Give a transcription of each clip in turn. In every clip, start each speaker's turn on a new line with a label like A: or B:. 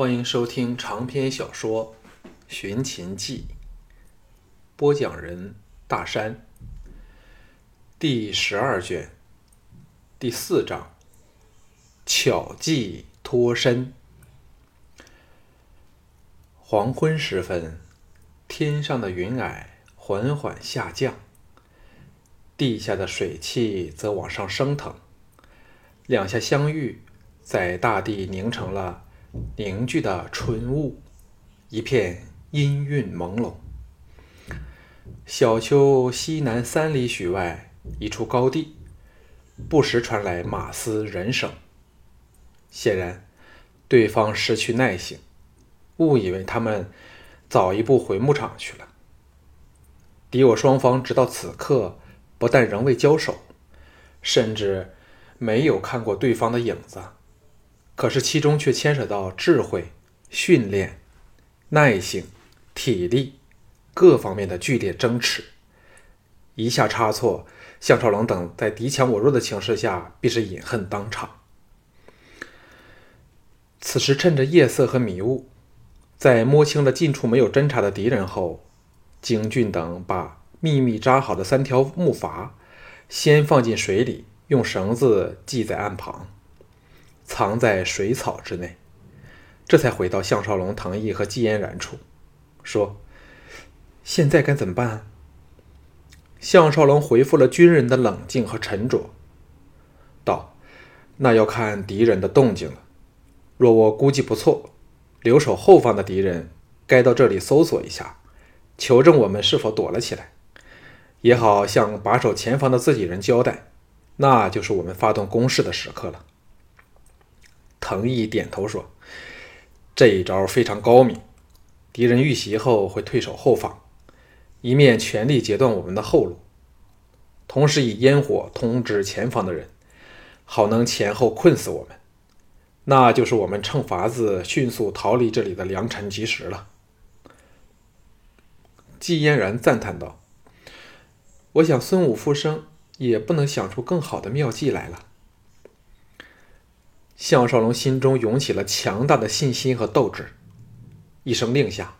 A: 欢迎收听长篇小说《寻秦记》，播讲人大山，第十二卷，第四章，巧计脱身。黄昏时分，天上的云霭缓缓下降，地下的水汽则往上升腾，两下相遇，在大地凝成了。凝聚的春雾，一片阴韵朦胧。小丘西南三里许外一处高地，不时传来马嘶人声。显然，对方失去耐性，误以为他们早一步回牧场去了。敌我双方直到此刻，不但仍未交手，甚至没有看过对方的影子。可是其中却牵扯到智慧、训练、耐性、体力各方面的剧烈争持。一下差错，项少龙等在敌强我弱的情势下，必是饮恨当场。此时趁着夜色和迷雾，在摸清了近处没有侦察的敌人后，京俊等把秘密扎好的三条木筏先放进水里，用绳子系在岸旁。藏在水草之内，这才回到项少龙、唐毅和季嫣然处，说：“现在该怎么办？”项少龙回复了军人的冷静和沉着，道：“那要看敌人的动静了。若我估计不错，留守后方的敌人该到这里搜索一下，求证我们是否躲了起来，也好向把守前方的自己人交代。那就是我们发动攻势的时刻了。”藤毅点头说：“这一招非常高明，敌人遇袭后会退守后方，一面全力截断我们的后路，同时以烟火通知前方的人，好能前后困死我们。那就是我们趁法子迅速逃离这里的良辰吉时了。”季嫣然赞叹道：“我想孙武复生也不能想出更好的妙计来了。”项少龙心中涌起了强大的信心和斗志，一声令下，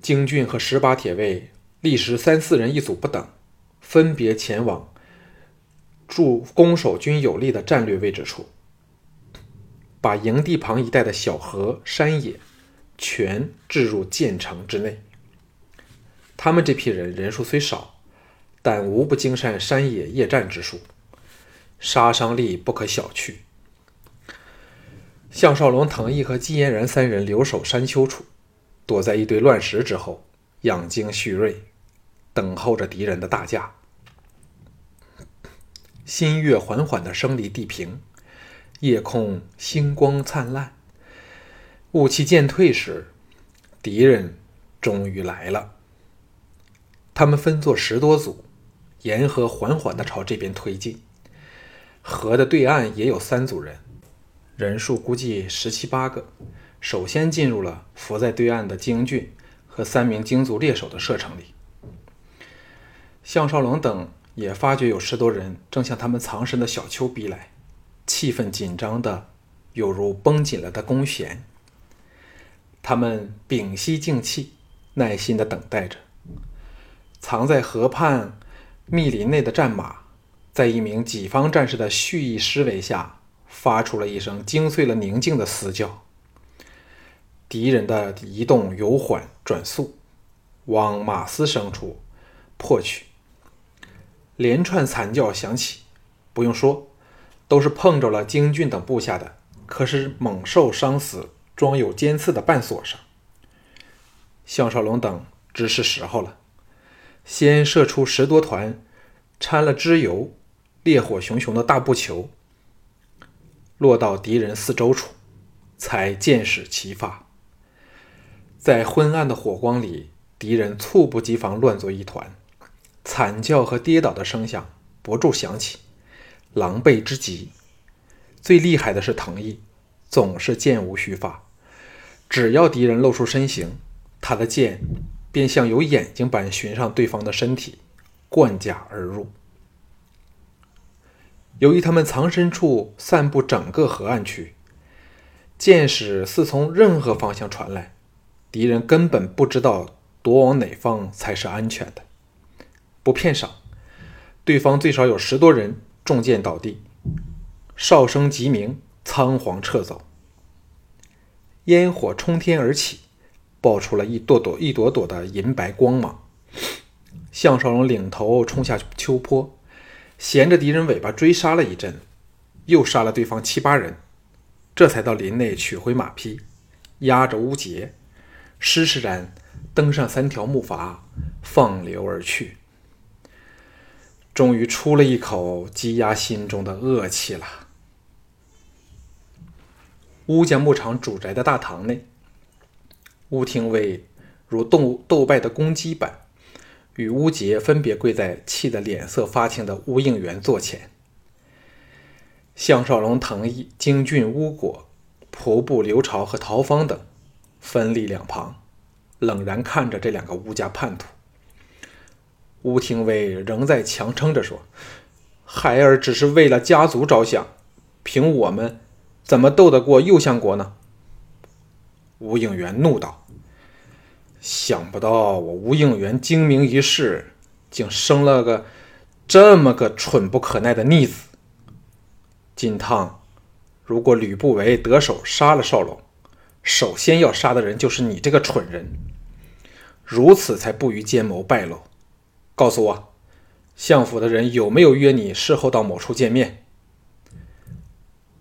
A: 京俊和十八铁卫历时三四人一组不等，分别前往驻攻守均有利的战略位置处，把营地旁一带的小河山野全置入建城之内。他们这批人人数虽少，但无不精善山野夜战之术，杀伤力不可小觑。项少龙、唐毅和季嫣然三人留守山丘处，躲在一堆乱石之后，养精蓄锐，等候着敌人的大驾。新月缓缓地升离地平，夜空星光灿烂。雾气渐退时，敌人终于来了。他们分作十多组，沿河缓缓地朝这边推进。河的对岸也有三组人。人数估计十七八个，首先进入了伏在对岸的京俊和三名京族猎手的射程里。项少龙等也发觉有十多人正向他们藏身的小丘逼来，气氛紧张的犹如绷紧了的弓弦。他们屏息静气，耐心的等待着。藏在河畔密林内的战马，在一名己方战士的蓄意施为下。发出了一声惊碎了宁静的嘶叫。敌人的移动由缓转速，往马嘶声处迫去。连串惨叫响起，不用说，都是碰着了京俊等部下的，可是猛兽伤死装有尖刺的半锁上。项少龙等知是时候了，先射出十多团掺了脂油、烈火熊熊的大布球。落到敌人四周处，才箭矢齐发。在昏暗的火光里，敌人猝不及防，乱作一团，惨叫和跌倒的声响不住响起，狼狈之极。最厉害的是藤毅，总是箭无虚发，只要敌人露出身形，他的箭便像有眼睛般寻上对方的身体，贯甲而入。由于他们藏身处散布整个河岸区，箭矢似从任何方向传来，敌人根本不知道躲往哪方才是安全的。不骗少，对方最少有十多人中箭倒地，哨声急鸣，仓皇撤走。烟火冲天而起，爆出了一朵朵、一朵朵的银白光芒。项少龙领头冲下秋坡，衔着敌人尾巴追杀了一阵，又杀了对方七八人，这才到林内取回马匹，押着乌杰，施施然登上三条木筏，放流而去。终于出了一口积压心中的恶气了。乌家牧场主宅的大堂内，乌廷尉如斗斗败的公鸡般，与乌杰分别跪在气得脸色发青的乌应元座前。项少龙、藤毅、京俊、乌果、仆部刘朝和陶芳等分立两旁，冷然看着这两个乌家叛徒。乌廷威仍在强撑着说：“孩儿只是为了家族着想，凭我们怎么斗得过右相国呢？”吴应元怒道：“想不到我吴应元精明一世，竟生了个这么个蠢不可耐的逆子。金汤，如果吕不韦得手杀了少龙，首先要杀的人就是你这个蠢人，如此才不于奸谋败露。”告诉我，相府的人有没有约你事后到某处见面？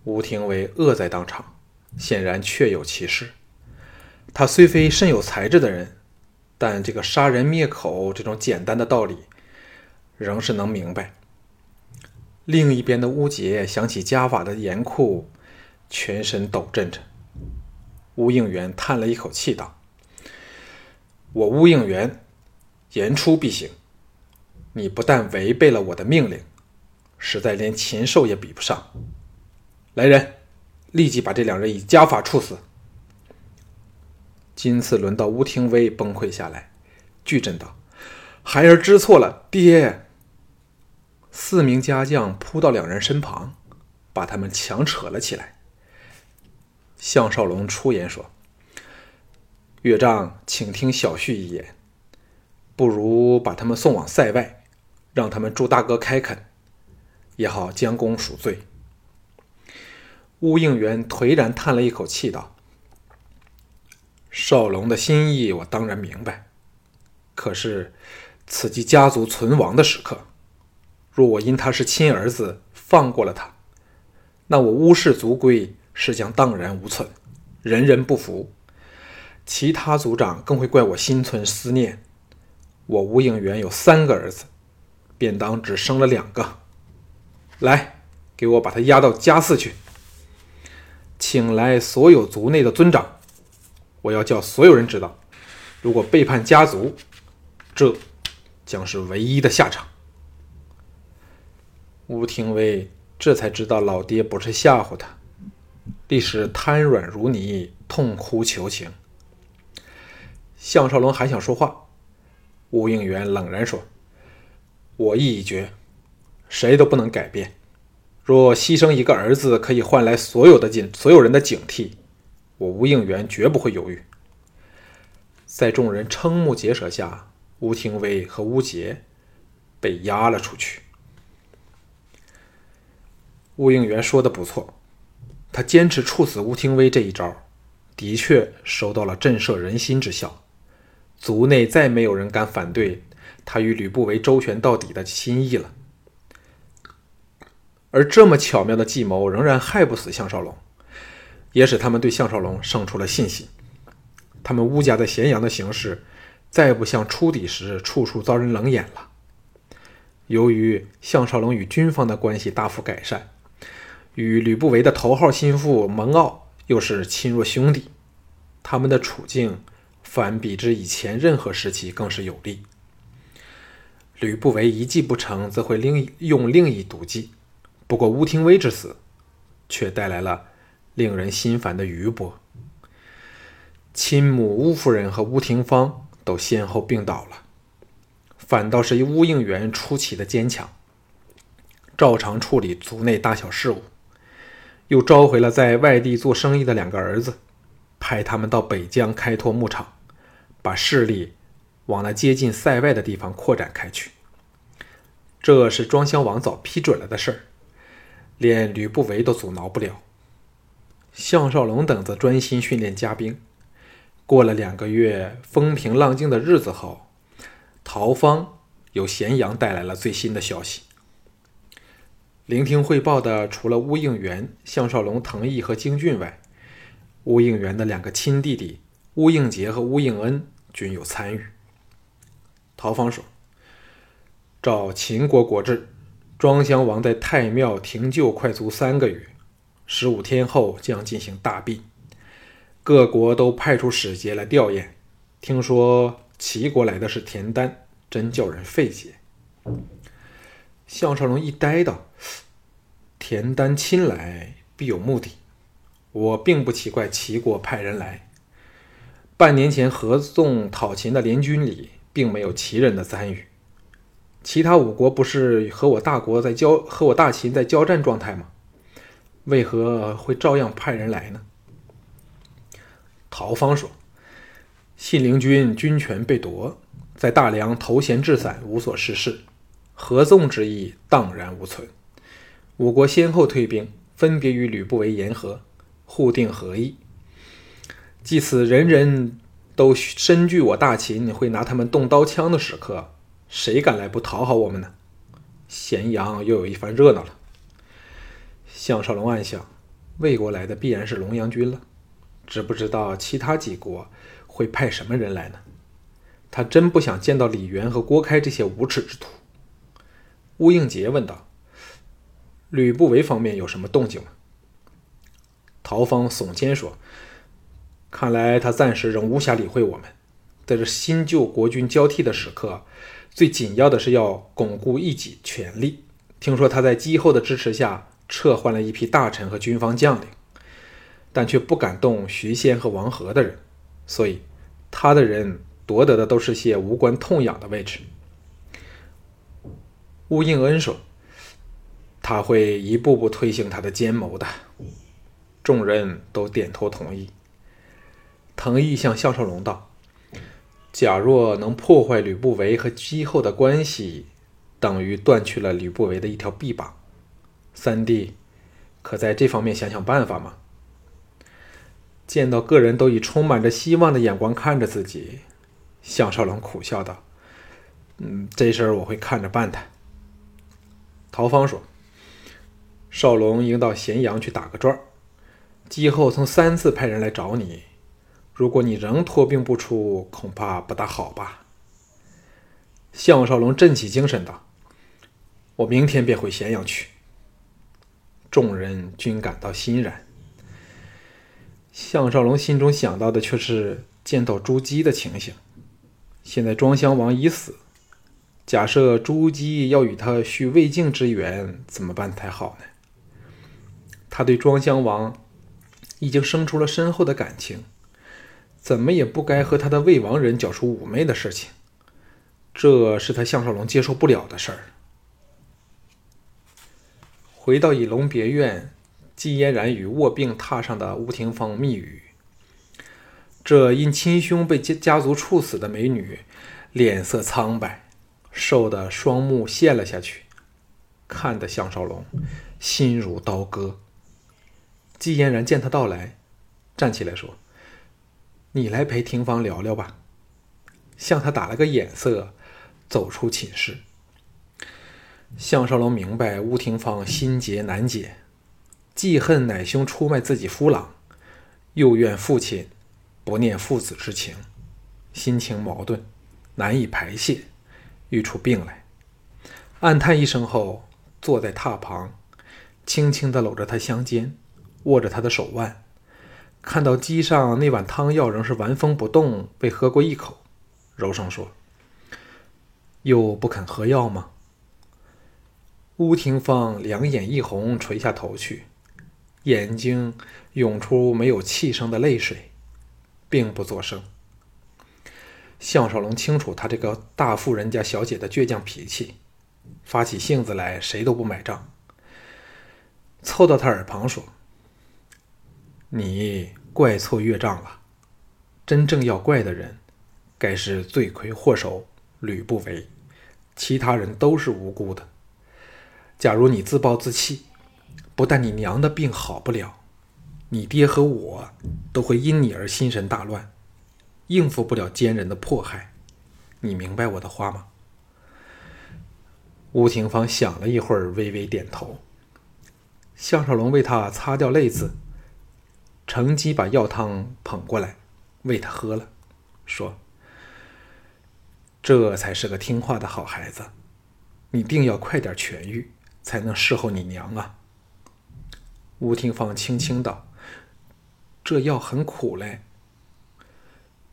A: 吴廷尉愕在当场，显然确有其事。他虽非甚有才智的人，但这个杀人灭口这种简单的道理，仍是能明白。另一边的乌杰想起家法的严酷，全身抖震着。乌应元叹了一口气道：“我乌应元，言出必行。”你不但违背了我的命令，实在连禽兽也比不上。来人，立即把这两人以家法处死。今次轮到乌廷威崩溃下来，巨震道：“孩儿知错了，爹。”四名家将扑到两人身旁，把他们强扯了起来。项少龙出言说：“岳丈，请听小婿一言，不如把他们送往塞外。”让他们祝大哥开垦，也好将功赎罪。乌应元颓然叹了一口气，道：“少龙的心意我当然明白，可是此即家族存亡的时刻，若我因他是亲儿子放过了他，那我乌氏族规是将荡然无存，人人不服，其他族长更会怪我心存思念。我吴应元有三个儿子。”便当只生了两个，来，给我把他押到家寺去，请来所有族内的尊长，我要叫所有人知道，如果背叛家族，这将是唯一的下场。吴廷威这才知道老爹不是吓唬他，立时瘫软如泥，痛哭求情。项少龙还想说话，吴应元冷然说。我意已决，谁都不能改变。若牺牲一个儿子可以换来所有的警所有人的警惕，我吴应元绝不会犹豫。在众人瞠目结舌下，吴廷威和吴杰被押了出去。吴应元说的不错，他坚持处死吴廷威这一招，的确收到了震慑人心之效，族内再没有人敢反对。他与吕不韦周旋到底的心意了，而这么巧妙的计谋仍然害不死项少龙，也使他们对项少龙生出了信心。他们乌家在咸阳的形势，再不像初底时处处遭人冷眼了。由于项少龙与军方的关系大幅改善，与吕不韦的头号心腹蒙骜又是亲若兄弟，他们的处境反比之以前任何时期更是有利。吕不韦一计不成，则会另用另一毒计。不过乌廷威之死，却带来了令人心烦的余波。亲母乌夫人和乌廷芳都先后病倒了，反倒是乌应元出奇的坚强，照常处理族内大小事务。又召回了在外地做生意的两个儿子，派他们到北疆开拓牧场，把势力往那接近塞外的地方扩展开去。这是庄襄王早批准了的事儿，连吕不韦都阻挠不了。项少龙等子专心训练家兵，过了两个月风平浪静的日子后，陶方由咸阳带来了最新的消息。聆听汇报的除了乌应元、项少龙、滕毅和京俊外，乌应元的两个亲弟弟乌应杰和乌应恩均有参与。陶方说：“照秦国国制，庄襄王在太庙停柩快足三个月，十五天后将进行大殡。各国都派出使节来吊唁。听说齐国来的是田丹，真叫人费解。”项少龙一呆道：“田丹亲来必有目的，我并不奇怪齐国派人来。半年前合纵讨秦的联军里，并没有齐人的参与。其他五国不是和我大国在交和我大秦在交战状态吗？为何会照样派人来呢？”陶方说：“信陵君军权被夺，在大梁投衔置散，无所事事。”合纵之意荡然无存，五国先后退兵，分别与吕不韦言和，互定和议。即此人人都深惧我大秦会拿他们动刀枪的时刻，谁敢来不讨好我们呢？咸阳又有一番热闹了。项少龙暗想，魏国来的必然是龙阳君了，只不知道其他几国会派什么人来呢？他真不想见到李元和郭开这些无耻之徒。乌应杰问道：“吕不韦方面有什么动静吗？”陶方耸肩说：“看来他暂时仍无暇理会我们。在这新旧国君交替的时刻，最紧要的是要巩固一己权力。听说他在姬后的支持下撤换了一批大臣和军方将领，但却不敢动徐仙和王和的人，所以他的人夺得的都是些无关痛痒的位置。”乌应恩说：“他会一步步推行他的奸谋的。”众人都点头同意。藤毅向项少龙道：“假若能破坏吕不韦和姬后的关系，等于断去了吕不韦的一条臂膀。三弟，可在这方面想想办法吗？”见到个人都以充满着希望的眼光看着自己，项少龙苦笑道：“嗯，这事儿我会看着办的。”陶芳说：“少龙应到咸阳去打个转儿。姬后曾三次派人来找你，如果你仍托病不出，恐怕不大好吧？”项少龙振起精神道：“我明天便回咸阳去。”众人均感到欣然。项少龙心中想到的却是见到朱姬的情形。现在庄襄王已死。假设朱姬要与他续未竟之缘，怎么办才好呢？他对庄襄王已经生出了深厚的感情，怎么也不该和他的魏王人搅出妩媚的事情，这是他项少龙接受不了的事儿。回到以龙别院，季嫣然与卧病榻上的吴廷芳密语。这因亲兄被家家族处死的美女，脸色苍白。瘦的双目陷了下去，看得项少龙心如刀割。季嫣然见他到来，站起来说：“你来陪廷芳聊聊吧。”向他打了个眼色，走出寝室。项少龙明白乌廷芳心结难解，既恨奶兄出卖自己夫郎，又怨父亲不念父子之情，心情矛盾，难以排泄。欲出病来，暗叹一声后，坐在榻旁，轻轻地搂着他香肩，握着他的手腕，看到机上那碗汤药仍是完封不动，未喝过一口，柔声说：“又不肯喝药吗？”乌廷芳两眼一红，垂下头去，眼睛涌出没有气声的泪水，并不作声。项少龙清楚他这个大富人家小姐的倔强脾气，发起性子来谁都不买账。凑到他耳旁说：“你怪错岳丈了。真正要怪的人，该是罪魁祸首吕不韦，其他人都是无辜的。假如你自暴自弃，不但你娘的病好不了，你爹和我都会因你而心神大乱，应付不了奸人的迫害。你明白我的话吗？吴廷芳想了一会儿，微微点头。项少龙为他擦掉泪渍，乘机把药汤捧过来，喂他喝了，说：“这才是个听话的好孩子，你定要快点痊愈，才能侍候你娘啊。”吴廷芳轻轻道：“这药很苦嘞。”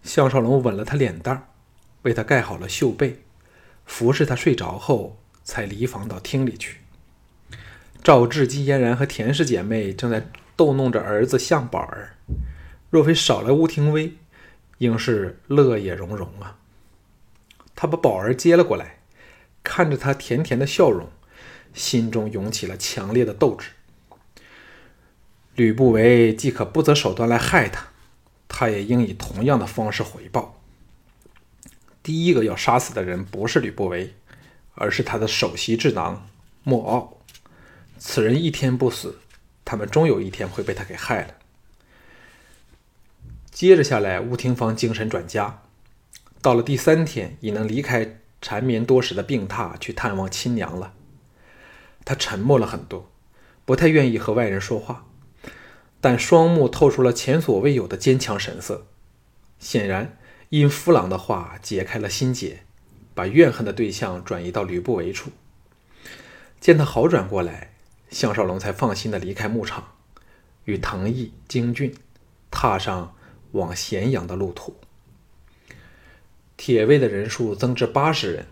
A: 项少龙吻了他脸蛋儿，为他盖好了袖被，服侍他睡着后。才离房到厅里去。赵志、金嫣然和田氏姐妹正在逗弄着儿子向宝儿，若非少了吴廷威，应是乐也融融啊。他把宝儿接了过来，看着他甜甜的笑容，心中涌起了强烈的斗志。吕不韦既可不择手段来害他，他也应以同样的方式回报。第一个要杀死的人不是吕不韦。而是他的首席智囊莫傲，此人一天不死，他们终有一天会被他给害了。接着下来，吴廷芳精神转佳，到了第三天，已能离开缠绵多时的病榻去探望亲娘了。他沉默了很多，不太愿意和外人说话，但双目透出了前所未有的坚强神色，显然因夫郎的话解开了心结。把怨恨的对象转移到吕不韦处。见他好转过来，项少龙才放心的离开牧场，与藤毅、京俊踏上往咸阳的路途。铁卫的人数增至八十人，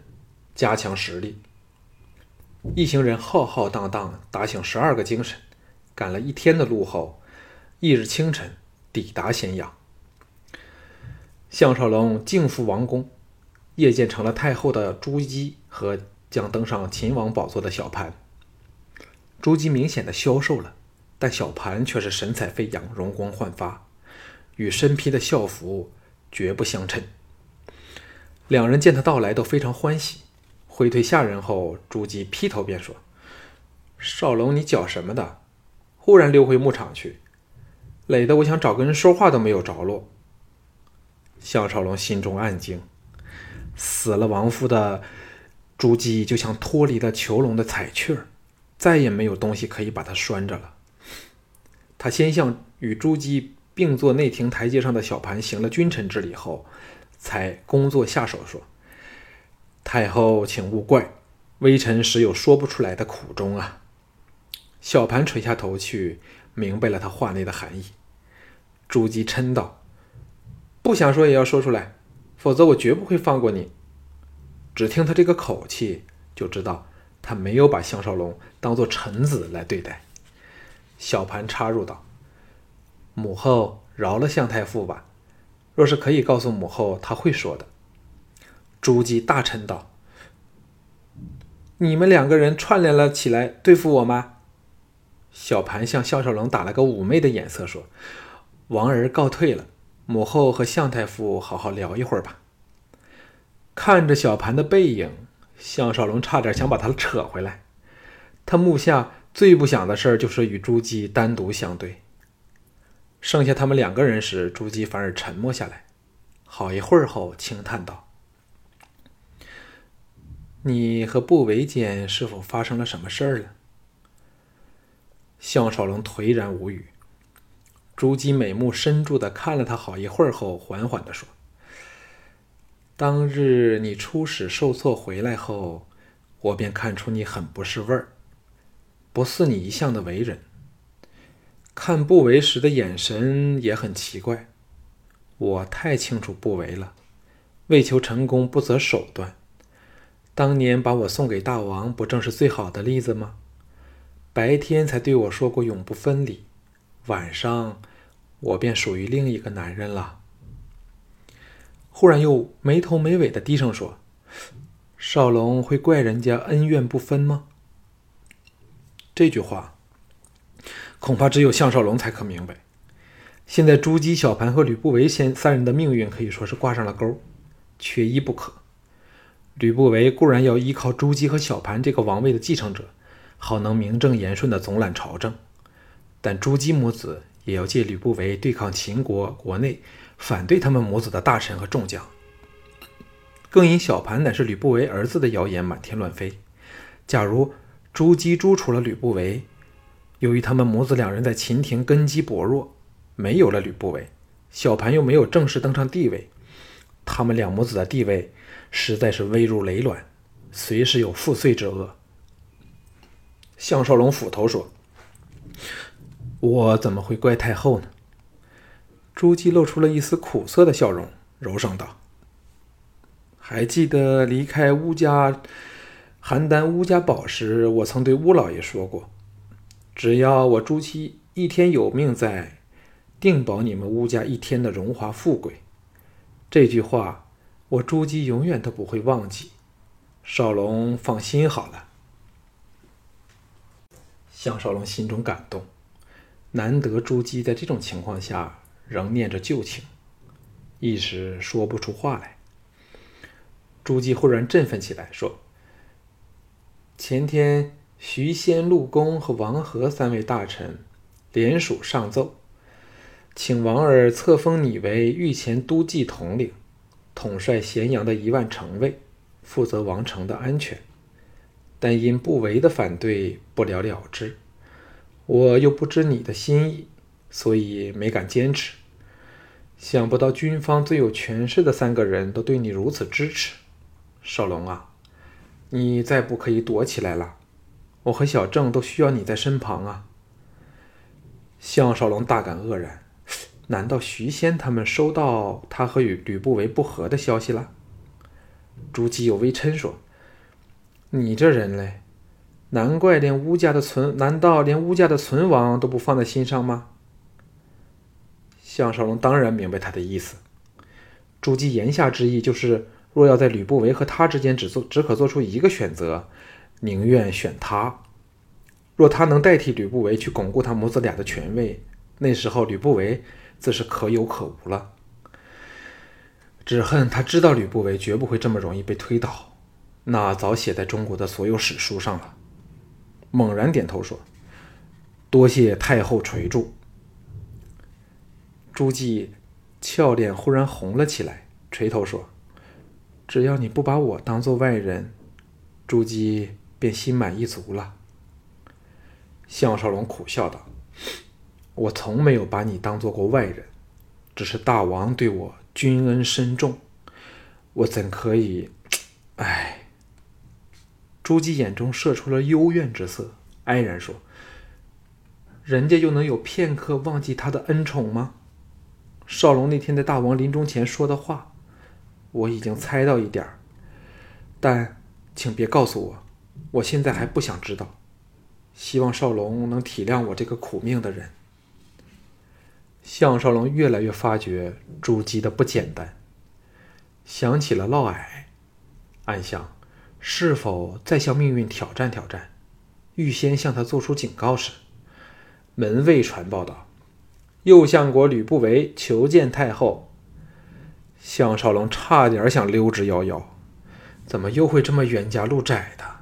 A: 加强实力。一行人浩浩荡荡打醒十二个精神，赶了一天的路后，翌日清晨抵达咸阳。项少龙敬赴王宫。夜间成了太后的朱姬和将登上秦王宝座的小盘。朱姬明显的消瘦了，但小盘却是神采飞扬、容光焕发，与身披的校服绝不相称。两人见他到来都非常欢喜，挥退下人后，朱姬劈头便说：“少龙，你搅什么的？忽然溜回牧场去，累得我想找个人说话都没有着落。”项少龙心中暗惊。死了亡夫的朱姬，就像脱离了囚笼的彩雀再也没有东西可以把它拴着了。他先向与朱姬并坐内廷台阶上的小盘行了君臣之礼后，才工作下手说：“太后，请勿怪，微臣实有说不出来的苦衷啊。”小盘垂下头去，明白了他话内的含义。朱姬嗔道：“不想说也要说出来。”否则我绝不会放过你。只听他这个口气，就知道他没有把项少龙当做臣子来对待。小盘插入道：“母后饶了向太傅吧，若是可以告诉母后，他会说的。”朱姬大嗔道：“你们两个人串联了起来对付我吗？”小盘向项少龙打了个妩媚的眼色，说：“王儿告退了。”母后和向太傅好好聊一会儿吧。看着小盘的背影，项少龙差点想把他扯回来。他目下最不想的事儿就是与朱姬单独相对。剩下他们两个人时，朱姬反而沉默下来，好一会儿后轻叹道：“你和不韦间是否发生了什么事儿了？”项少龙颓然无语。朱姬美目深注的看了他好一会儿后，缓缓的说：“当日你出使受挫回来后，我便看出你很不是味儿，不似你一向的为人。看不为时的眼神也很奇怪。我太清楚不为了，为求成功不择手段。当年把我送给大王，不正是最好的例子吗？白天才对我说过永不分离。”晚上，我便属于另一个男人了。忽然又没头没尾的低声说：“少龙会怪人家恩怨不分吗？”这句话，恐怕只有项少龙才可明白。现在朱姬、小盘和吕不韦先三人的命运可以说是挂上了钩，缺一不可。吕不韦固然要依靠朱姬和小盘这个王位的继承者，好能名正言顺地总揽朝政，但朱姬母子也要借吕不韦对抗秦国国内反对他们母子的大臣和众将。更因小盘乃是吕不韦儿子的谣言满天乱飞。假如朱姬诛除了吕不韦，由于他们母子两人在秦庭根基薄弱。没有了吕不韦，小盘又没有正式登上帝位，他们两母子的地位实在是危如累卵，随时有覆碎之恶。项少龙斧头说：“我怎么会怪太后呢？”朱姬露出了一丝苦涩的笑容，柔声道：“还记得离开乌家邯郸乌家堡时，我曾对乌老爷说过，只要我朱姬一天有命在。”定保你们乌家一天的荣华富贵，这句话我朱姬永远都不会忘记。少龙放心好了。项少龙心中感动，难得朱姬在这种情况下仍念着旧情，一时说不出话来。朱姬忽然振奋起来，说：“前天徐仙、陆公和王和三位大臣联署上奏。”请王儿册封你为御前都记统领，统帅咸阳的一万城卫，负责王城的安全。但因不韦的反对，不了了之。我又不知你的心意，所以没敢坚持。想不到军方最有权势的三个人都对你如此支持，少龙啊，你再不可以躲起来了。我和小郑都需要你在身旁啊。项少龙大感愕然。难道徐仙他们收到他和与吕不韦不和的消息了？朱姬有微嗔说：“你这人嘞，难怪连乌家的存……难道连乌家的存亡都不放在心上吗？”项少龙当然明白他的意思。朱姬言下之意就是，若要在吕不韦和他之间只做只可做出一个选择，宁愿选他。若他能代替吕不韦去巩固他母子俩的权位，那时候吕不韦。自是可有可无了。只恨他知道吕不韦绝不会这么容易被推倒，那早写在中国的所有史书上了。猛然点头说：“多谢太后垂注。”朱姬俏脸忽然红了起来，垂头说：“只要你不把我当做外人，朱姬便心满意足了。”项少龙苦笑道。我从没有把你当做过外人，只是大王对我君恩深重，我怎可以？唉。朱姬眼中射出了幽怨之色，哀然说：“人家又能有片刻忘记他的恩宠吗？”少龙那天在大王临终前说的话，我已经猜到一点儿，但请别告诉我，我现在还不想知道。希望少龙能体谅我这个苦命的人。项少龙越来越发觉朱姬的不简单，想起了嫪毐，暗想：是否再向命运挑战挑战？预先向他做出警告时，门卫传报道：右相国吕不韦求见太后。项少龙差点想溜之夭夭，怎么又会这么冤家路窄的？